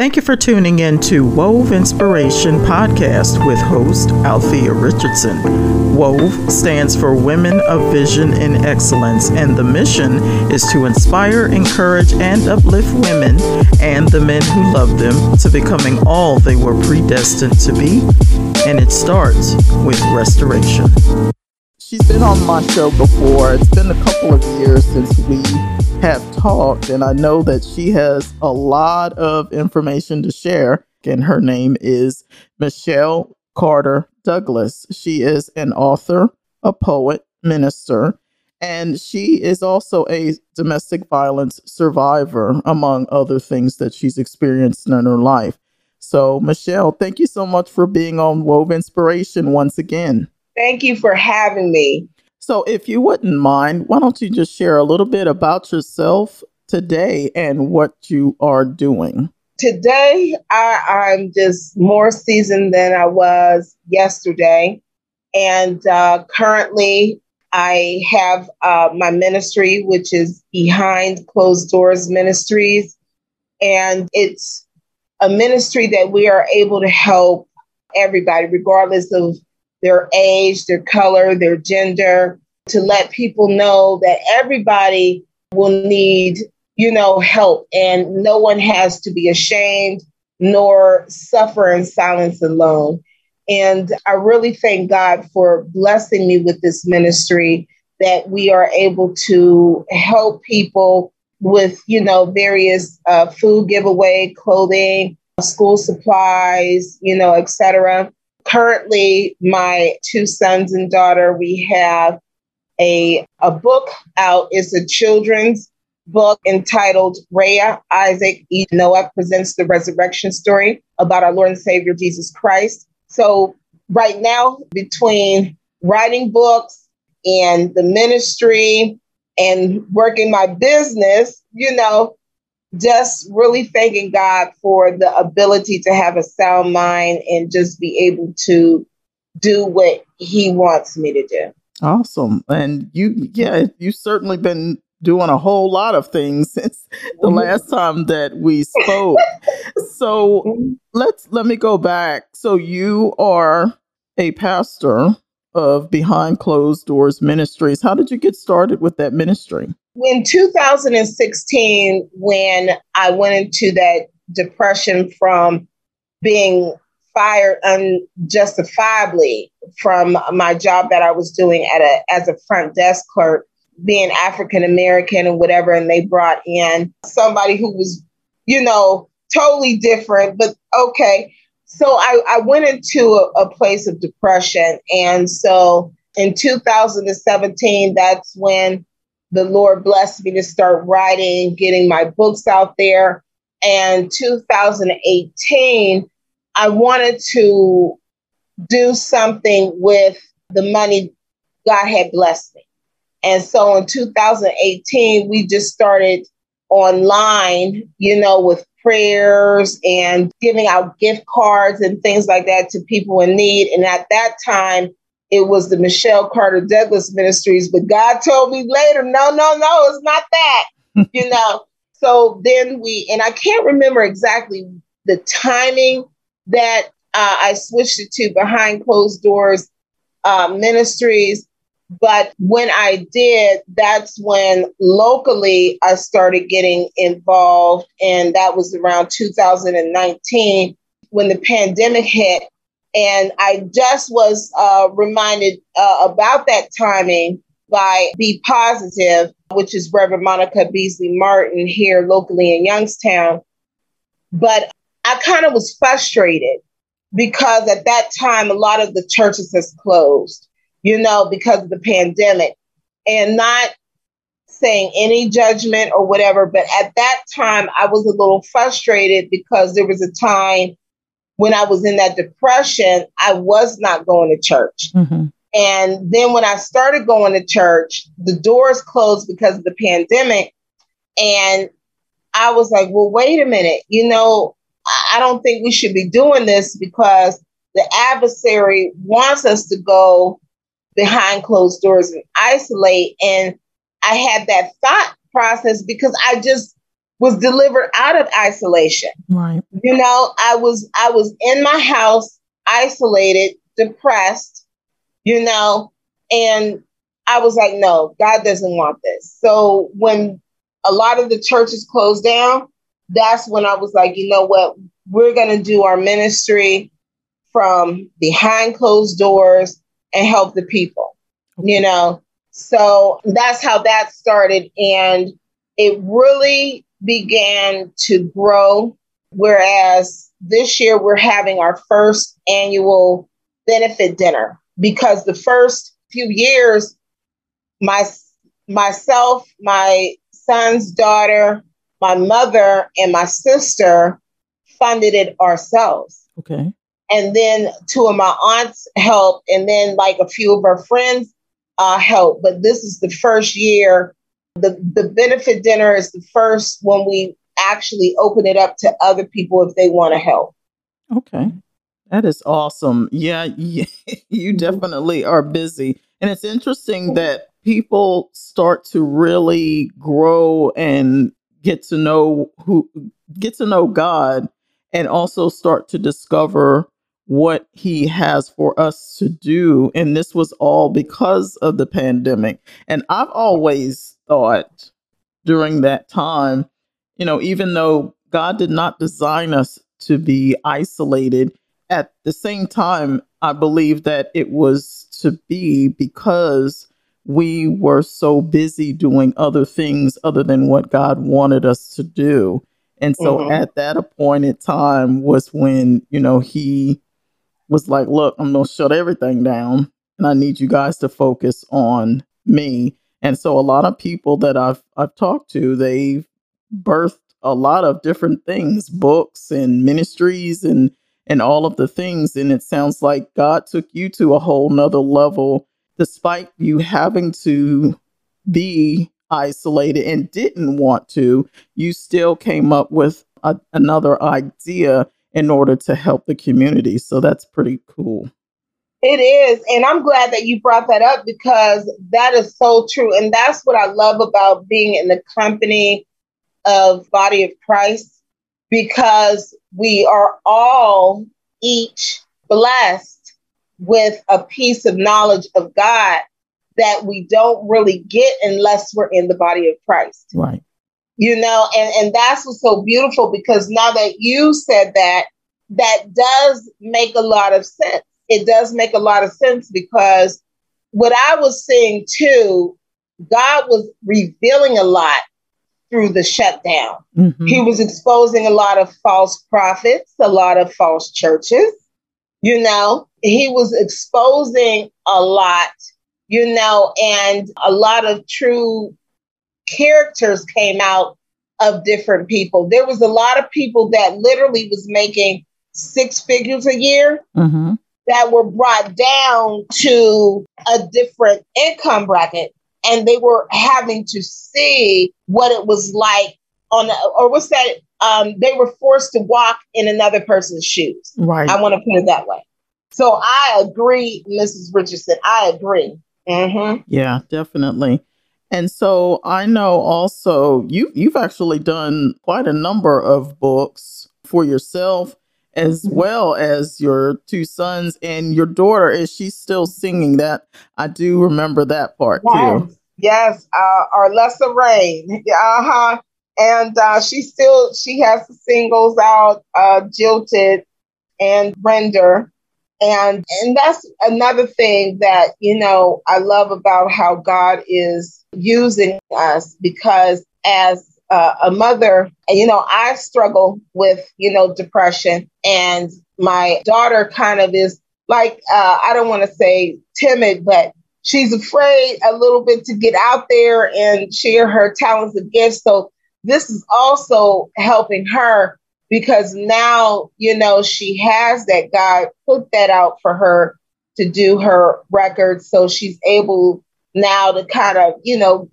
Thank you for tuning in to Wove Inspiration Podcast with host Althea Richardson. Wove stands for Women of Vision and Excellence, and the mission is to inspire, encourage, and uplift women and the men who love them to becoming all they were predestined to be. And it starts with restoration. She's been on my show before. It's been a couple of years since we have talked, and I know that she has a lot of information to share. And her name is Michelle Carter Douglas. She is an author, a poet, minister, and she is also a domestic violence survivor, among other things that she's experienced in her life. So, Michelle, thank you so much for being on Wove Inspiration once again. Thank you for having me. So, if you wouldn't mind, why don't you just share a little bit about yourself today and what you are doing? Today, I, am just more seasoned than I was yesterday. And uh, currently, I have uh, my ministry, which is Behind Closed Doors Ministries. And it's a ministry that we are able to help everybody, regardless of their age, their color, their gender, to let people know that everybody will need, you know, help and no one has to be ashamed nor suffer in silence alone. And I really thank God for blessing me with this ministry that we are able to help people with, you know, various uh, food giveaway, clothing, school supplies, you know, etc currently my two sons and daughter we have a, a book out it's a children's book entitled Rhea Isaac E. Noah presents the resurrection story about our Lord and Savior Jesus Christ. So right now, between writing books and the ministry and working my business, you know, just really thanking God for the ability to have a sound mind and just be able to do what He wants me to do. Awesome. And you, yeah, you've certainly been doing a whole lot of things since the mm-hmm. last time that we spoke. so mm-hmm. let's let me go back. So you are a pastor of Behind Closed Doors Ministries. How did you get started with that ministry? In 2016, when I went into that depression from being fired unjustifiably from my job that I was doing at a as a front desk clerk, being African American and whatever, and they brought in somebody who was, you know, totally different, but okay. So I, I went into a, a place of depression. And so in 2017, that's when the Lord blessed me to start writing, getting my books out there. And 2018, I wanted to do something with the money God had blessed me. And so in 2018, we just started online, you know, with prayers and giving out gift cards and things like that to people in need. And at that time, it was the Michelle Carter Douglas Ministries, but God told me later, no, no, no, it's not that, you know. So then we, and I can't remember exactly the timing that uh, I switched it to behind closed doors uh, ministries. But when I did, that's when locally I started getting involved. And that was around 2019 when the pandemic hit. And I just was uh, reminded uh, about that timing by Be Positive, which is Reverend Monica Beasley Martin here locally in Youngstown. But I kind of was frustrated because at that time, a lot of the churches has closed, you know, because of the pandemic. And not saying any judgment or whatever, but at that time, I was a little frustrated because there was a time when I was in that depression, I was not going to church. Mm-hmm. And then when I started going to church, the doors closed because of the pandemic. And I was like, well, wait a minute. You know, I don't think we should be doing this because the adversary wants us to go behind closed doors and isolate. And I had that thought process because I just was delivered out of isolation. Right. You know, I was I was in my house, isolated, depressed, you know, and I was like, no, God doesn't want this. So when a lot of the churches closed down, that's when I was like, you know what? We're going to do our ministry from behind closed doors and help the people, you know? So that's how that started. And it really began to grow. Whereas this year we're having our first annual benefit dinner because the first few years, my myself, my son's daughter, my mother, and my sister funded it ourselves. Okay. And then two of my aunts helped, and then like a few of our friends uh, helped. But this is the first year. The the benefit dinner is the first when we actually open it up to other people if they want to help. Okay. That is awesome. Yeah, yeah, you definitely are busy. And it's interesting that people start to really grow and get to know who get to know God and also start to discover what he has for us to do and this was all because of the pandemic and I've always thought during that time you know even though God did not design us to be isolated at the same time I believe that it was to be because we were so busy doing other things other than what God wanted us to do. And so mm-hmm. at that appointed time was when, you know, he was like, look, I'm going to shut everything down and I need you guys to focus on me. And so a lot of people that I've I've talked to, they've birthed a lot of different things, books and ministries and and all of the things. And it sounds like God took you to a whole nother level despite you having to be isolated and didn't want to, you still came up with a, another idea in order to help the community. So that's pretty cool. It is. And I'm glad that you brought that up because that is so true. And that's what I love about being in the company of Body of Christ because we are all each blessed with a piece of knowledge of God that we don't really get unless we're in the body of Christ. Right. You know, and, and that's what's so beautiful because now that you said that, that does make a lot of sense. It does make a lot of sense because what I was seeing too, God was revealing a lot through the shutdown. Mm-hmm. He was exposing a lot of false prophets, a lot of false churches, you know, he was exposing a lot, you know, and a lot of true characters came out of different people. There was a lot of people that literally was making six figures a year mm-hmm. that were brought down to a different income bracket and they were having to see what it was like on or what's that um, they were forced to walk in another person's shoes. Right. I want to put it that way. So I agree, Mrs. Richardson. I agree. Mm-hmm. Yeah, definitely. And so I know also you you've actually done quite a number of books for yourself as mm-hmm. well as your two sons and your daughter. Is she still singing that? I do remember that part yes. too. Yes, uh, Arlessa Rain. Uh huh and uh, she still she has the singles out, uh, "Jilted" and "Render," and and that's another thing that you know I love about how God is using us because as uh, a mother, you know, I struggle with you know depression, and my daughter kind of is like uh, I don't want to say timid, but she's afraid a little bit to get out there and share her talents and gifts. So this is also helping her because now, you know, she has that God put that out for her to do her record. So she's able now to kind of, you know,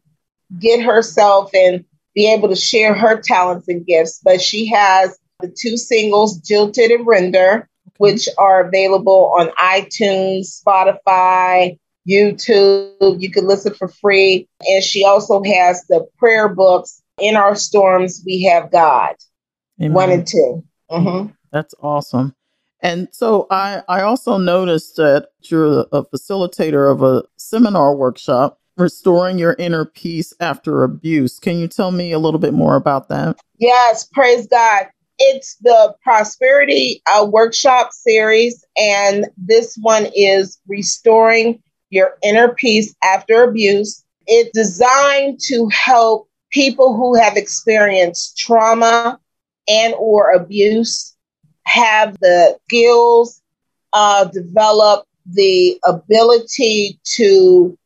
get herself and be able to share her talents and gifts. But she has the two singles, Jilted and Render, which are available on iTunes, Spotify, YouTube. You can listen for free. And she also has the prayer books In our storms, we have God. Amen. One and 2 mm-hmm. That's awesome. And so I, I also noticed that you're a facilitator of a seminar workshop, Restoring Your Inner Peace After Abuse. Can you tell me a little bit more about that? Yes, praise God. It's the Prosperity uh, Workshop series, and this one is Restoring Your Inner Peace After Abuse. It's designed to help people who have experienced trauma and or abuse have the skills, uh, develop the ability to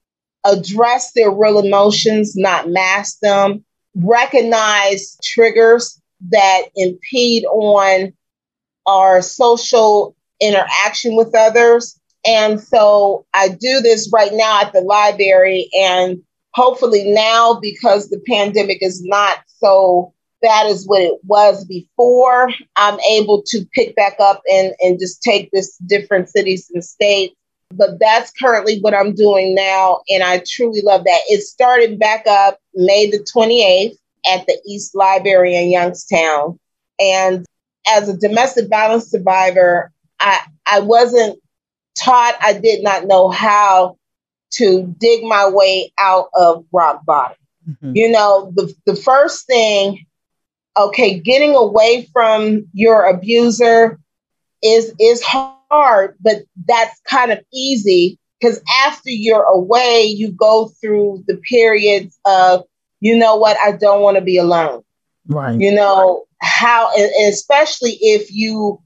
address their real emotions, not mask them, recognize triggers that impede on our social interaction with others. And so I do this right now at the library. And hopefully, now because the pandemic is not so that is what it was before. I'm able to pick back up and, and just take this different cities and states. But that's currently what I'm doing now. And I truly love that. It started back up May the 28th at the East Library in Youngstown. And as a domestic violence survivor, I, I wasn't taught, I did not know how to dig my way out of rock bottom. Mm-hmm. You know, the, the first thing okay, getting away from your abuser is is hard, but that's kind of easy because after you're away, you go through the periods of, you know what, I don't want to be alone. Right. You know, how, especially if you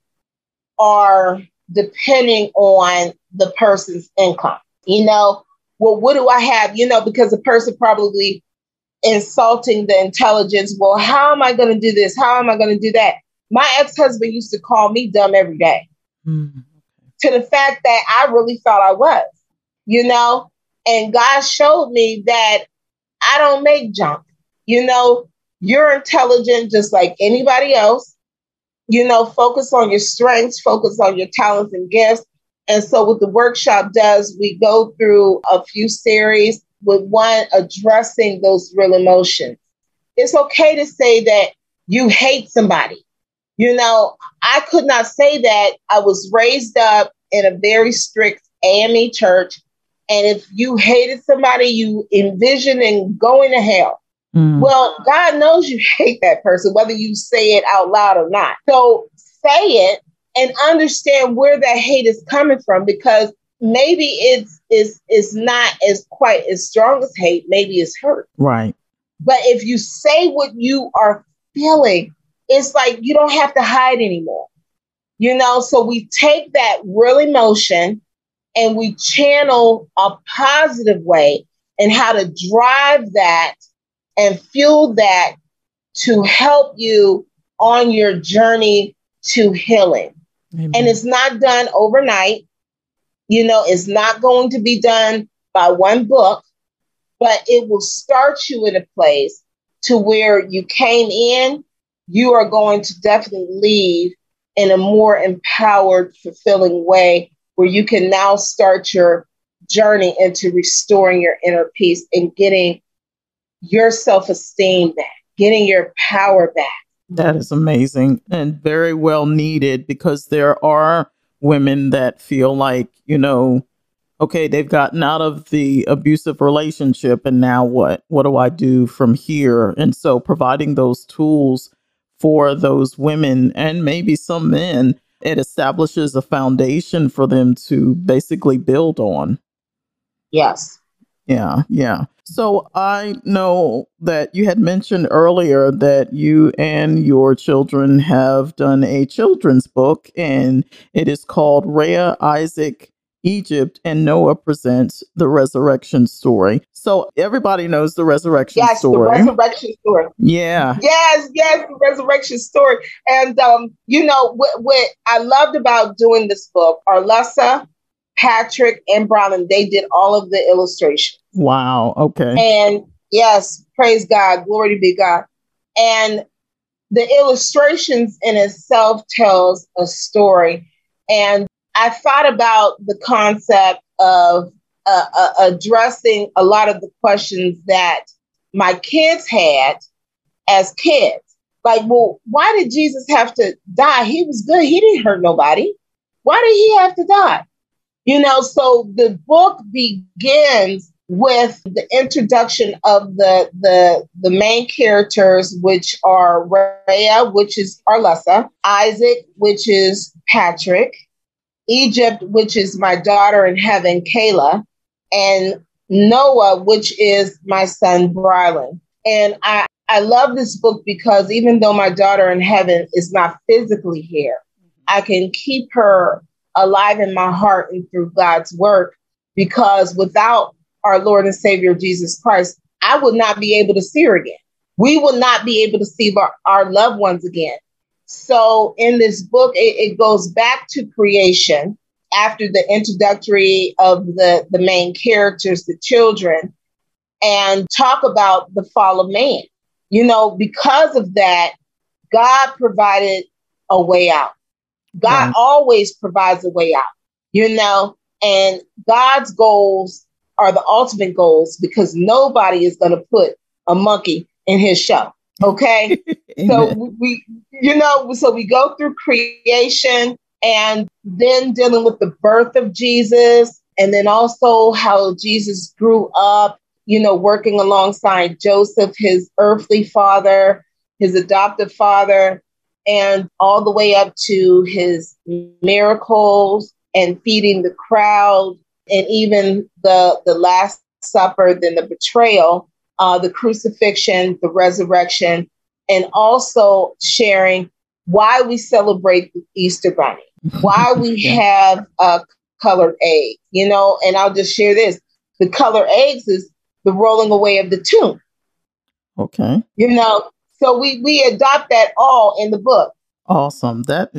are depending on the person's income. You know, well, what do I have? You know, because the person probably insulting the intelligence. Well, how am I going to do this? How am I going to do that? My ex husband used to call me dumb every day mm-hmm. to the fact that I really thought I was, you know? And God showed me that I don't make junk. You know, you're intelligent just like anybody else. You know, focus on your strengths, focus on your talents and gifts. And so, what the workshop does, we go through a few series with one addressing those real emotions. It's okay to say that you hate somebody. You know, I could not say that. I was raised up in a very strict AME church. And if you hated somebody, you envisioning going to hell. Mm. Well, God knows you hate that person, whether you say it out loud or not. So say it and understand where that hate is coming from because maybe it's is is not as quite as strong as hate maybe it's hurt. Right. But if you say what you are feeling it's like you don't have to hide anymore. You know so we take that real emotion and we channel a positive way and how to drive that and fuel that to help you on your journey to healing. Amen. and it's not done overnight you know, it's not going to be done by one book, but it will start you in a place to where you came in, you are going to definitely leave in a more empowered, fulfilling way where you can now start your journey into restoring your inner peace and getting your self esteem back, getting your power back. That is amazing and very well needed because there are women that feel like, you know, okay, they've gotten out of the abusive relationship and now what? What do I do from here? And so providing those tools for those women and maybe some men, it establishes a foundation for them to basically build on. Yes. Yeah, yeah. So I know that you had mentioned earlier that you and your children have done a children's book, and it is called Rhea Isaac Egypt and Noah presents the resurrection story. So everybody knows the resurrection yes, story. the resurrection story. Yeah. Yes, yes, the resurrection story. And um, you know what, what I loved about doing this book, Arlessa Patrick and Browning, they did all of the illustrations. Wow. Okay. And yes, praise God, glory to be God. And the illustrations in itself tells a story. And I thought about the concept of uh, uh, addressing a lot of the questions that my kids had as kids. Like, well, why did Jesus have to die? He was good. He didn't hurt nobody. Why did he have to die? You know, so the book begins with the introduction of the the the main characters, which are Rhea, which is Arlessa, Isaac, which is Patrick, Egypt, which is my daughter in heaven, Kayla, and Noah, which is my son, Brylan. And I, I love this book because even though my daughter in heaven is not physically here, I can keep her alive in my heart and through God's work because without our Lord and Savior Jesus Christ, I would not be able to see her again. We will not be able to see our, our loved ones again. So in this book, it, it goes back to creation after the introductory of the, the main characters, the children, and talk about the fall of man. You know, because of that, God provided a way out. God right. always provides a way out, you know, and God's goals are the ultimate goals because nobody is going to put a monkey in his show. Okay. so we, you know, so we go through creation and then dealing with the birth of Jesus and then also how Jesus grew up, you know, working alongside Joseph, his earthly father, his adoptive father, and all the way up to his miracles and feeding the crowd and even the the last supper then the betrayal uh, the crucifixion the resurrection and also sharing why we celebrate the easter bunny why we have a colored egg you know? And i'll just share this the colored eggs is the rolling away of the tomb. Okay. You know so we we adopt that all in the book awesome that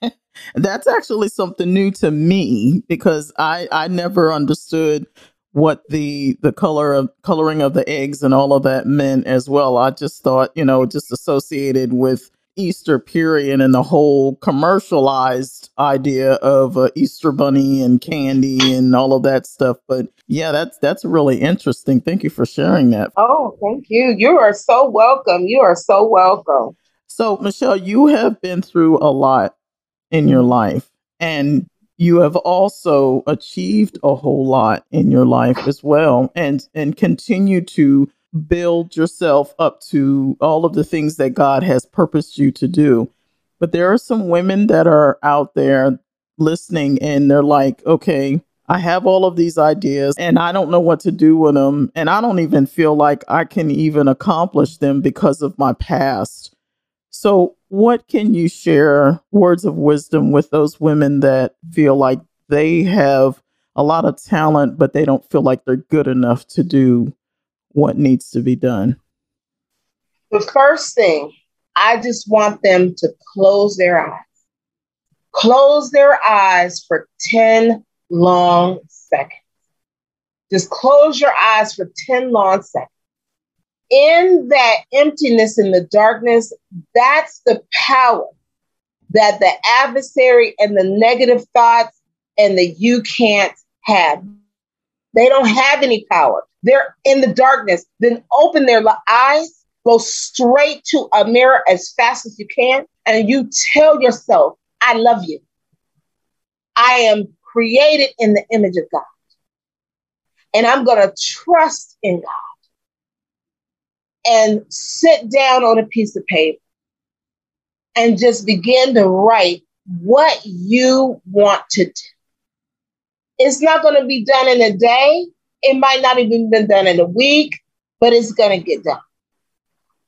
that's actually something new to me because I I never understood what the the color of coloring of the eggs and all of that meant as well. I just thought, you know, just associated with Easter period and the whole commercialized idea of uh, Easter bunny and candy and all of that stuff. But yeah, that's that's really interesting. Thank you for sharing that. Oh, thank you. You are so welcome. You are so welcome. So, Michelle, you have been through a lot in your life. And you have also achieved a whole lot in your life as well and and continue to build yourself up to all of the things that God has purposed you to do. But there are some women that are out there listening and they're like, okay, I have all of these ideas and I don't know what to do with them. And I don't even feel like I can even accomplish them because of my past. So, what can you share words of wisdom with those women that feel like they have a lot of talent, but they don't feel like they're good enough to do what needs to be done? The first thing, I just want them to close their eyes. Close their eyes for 10 long seconds. Just close your eyes for 10 long seconds in that emptiness in the darkness, that's the power that the adversary and the negative thoughts and the you can't have. They don't have any power. They're in the darkness. Then open their eyes, go straight to a mirror as fast as you can, and you tell yourself, I love you. I am created in the image of God. And I'm going to trust in God and sit down on a piece of paper and just begin to write what you want to do. It's not going to be done in a day. It might not even been done in a week, but it's going to get done.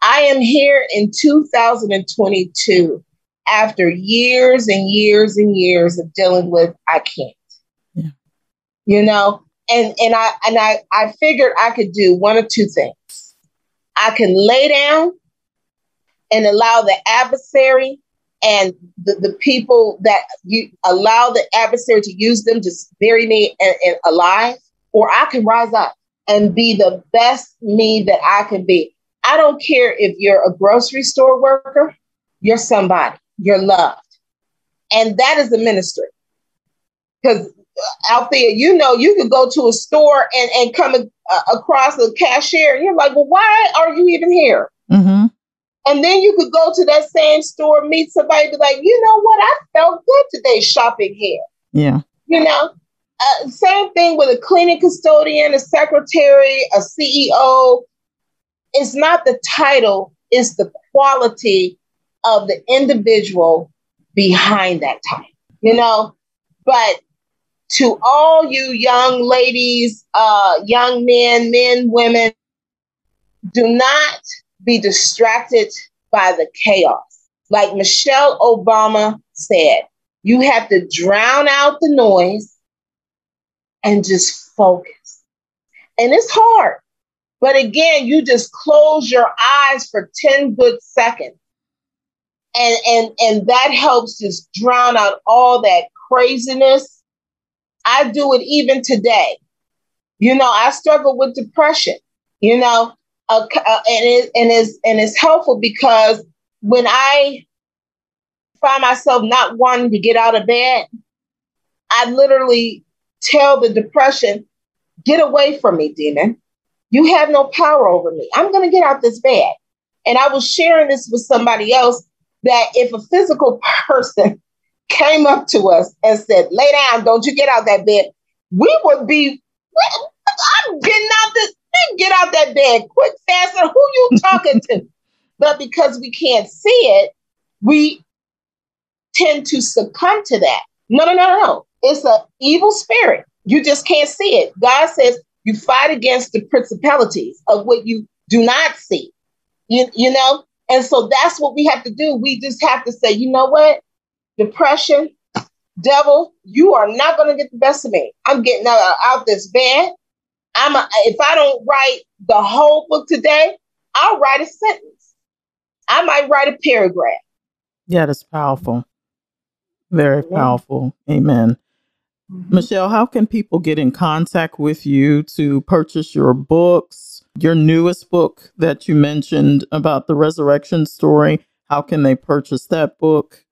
I am here in 2022 after years and years and years of dealing with I can't. Yeah. You know, and and I and I I figured I could do one or two things. I can lay down and allow the adversary and the, the people that you allow the adversary to use them to bury me and, and alive, or I can rise up and be the best me that I can be. I don't care if you're a grocery store worker, you're somebody, you're loved. And that is the ministry. Because Althea, you know, you could go to a store and, and come a, uh, across a cashier, and you're like, well, why are you even here? Mm-hmm. And then you could go to that same store, meet somebody, be like, you know what? I felt good today shopping here. Yeah. You know, uh, same thing with a cleaning custodian, a secretary, a CEO. It's not the title, it's the quality of the individual behind that title, you know? But to all you young ladies, uh, young men, men, women, do not be distracted by the chaos. Like Michelle Obama said, you have to drown out the noise and just focus. And it's hard. But again, you just close your eyes for 10 good seconds. And and and that helps just drown out all that craziness. I do it even today. You know, I struggle with depression. You know, uh, and it and is and it's helpful because when I find myself not wanting to get out of bed, I literally tell the depression, "Get away from me, demon. You have no power over me. I'm going to get out this bed." And I was sharing this with somebody else that if a physical person came up to us and said, "Lay down, don't you get out that bed," we would be. I'm getting out this get out that bed quick, faster. Who you talking to? But because we can't see it, we tend to succumb to that. No, no, no, no. It's an evil spirit. You just can't see it. God says you fight against the principalities of what you do not see. You, you know? And so that's what we have to do. We just have to say, you know what? Depression, devil, you are not going to get the best of me. I'm getting out, out this bed. I'm a, if I don't write the whole book today, I'll write a sentence. I might write a paragraph. Yeah, that's powerful. Very powerful. Amen. Mm-hmm. Michelle, how can people get in contact with you to purchase your books? Your newest book that you mentioned about the resurrection story, how can they purchase that book?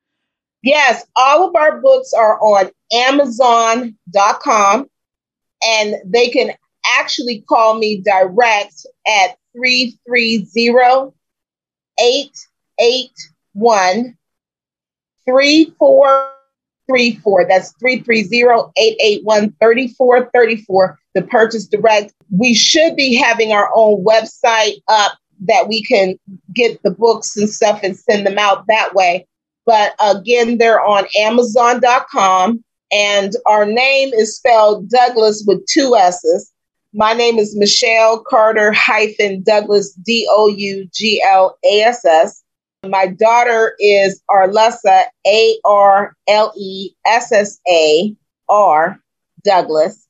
Yes, all of our books are on Amazon.com and they can actually call me direct at 330 881 3434. That's 330-881-3434 to purchase direct. We should be having our own website up that we can get the books and stuff and send them out that way. But again, they're on Amazon.com and our name is spelled Douglas with two S's. My name is Michelle Carter hyphen Douglas, D O U G L A S S. My daughter is Arlessa, A R L E S S A R Douglas.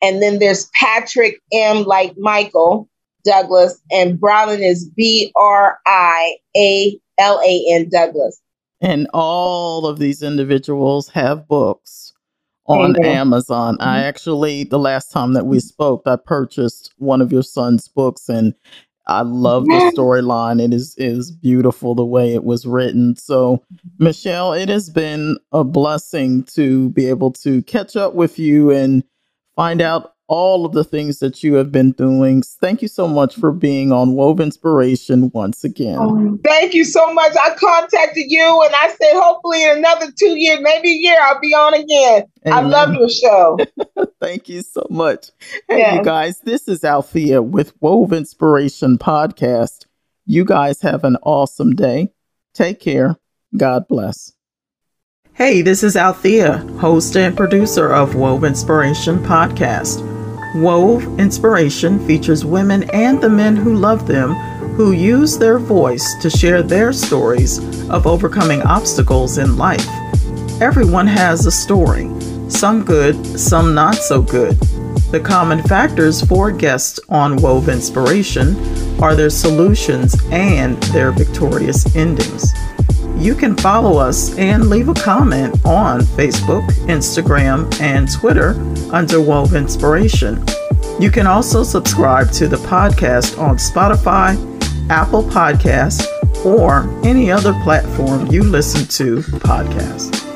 And then there's Patrick M, like Michael Douglas, and Brian is B R I A L A N Douglas. And all of these individuals have books on. Amazon. Mm-hmm. I actually, the last time that we spoke, I purchased one of your son's books and I love the storyline. It is is beautiful the way it was written. So, Michelle, it has been a blessing to be able to catch up with you and find out all of the things that you have been doing. Thank you so much for being on Wove Inspiration once again. Oh, thank you so much. I contacted you and I said, hopefully, in another two years, maybe a year, I'll be on again. Amen. I love your show. thank you so much. Hey, yeah. you guys, this is Althea with Wove Inspiration Podcast. You guys have an awesome day. Take care. God bless. Hey, this is Althea, host and producer of Wove Inspiration Podcast. Wove Inspiration features women and the men who love them who use their voice to share their stories of overcoming obstacles in life. Everyone has a story, some good, some not so good. The common factors for guests on Wove Inspiration are their solutions and their victorious endings. You can follow us and leave a comment on Facebook, Instagram, and Twitter under Wove Inspiration. You can also subscribe to the podcast on Spotify, Apple Podcasts, or any other platform you listen to podcasts.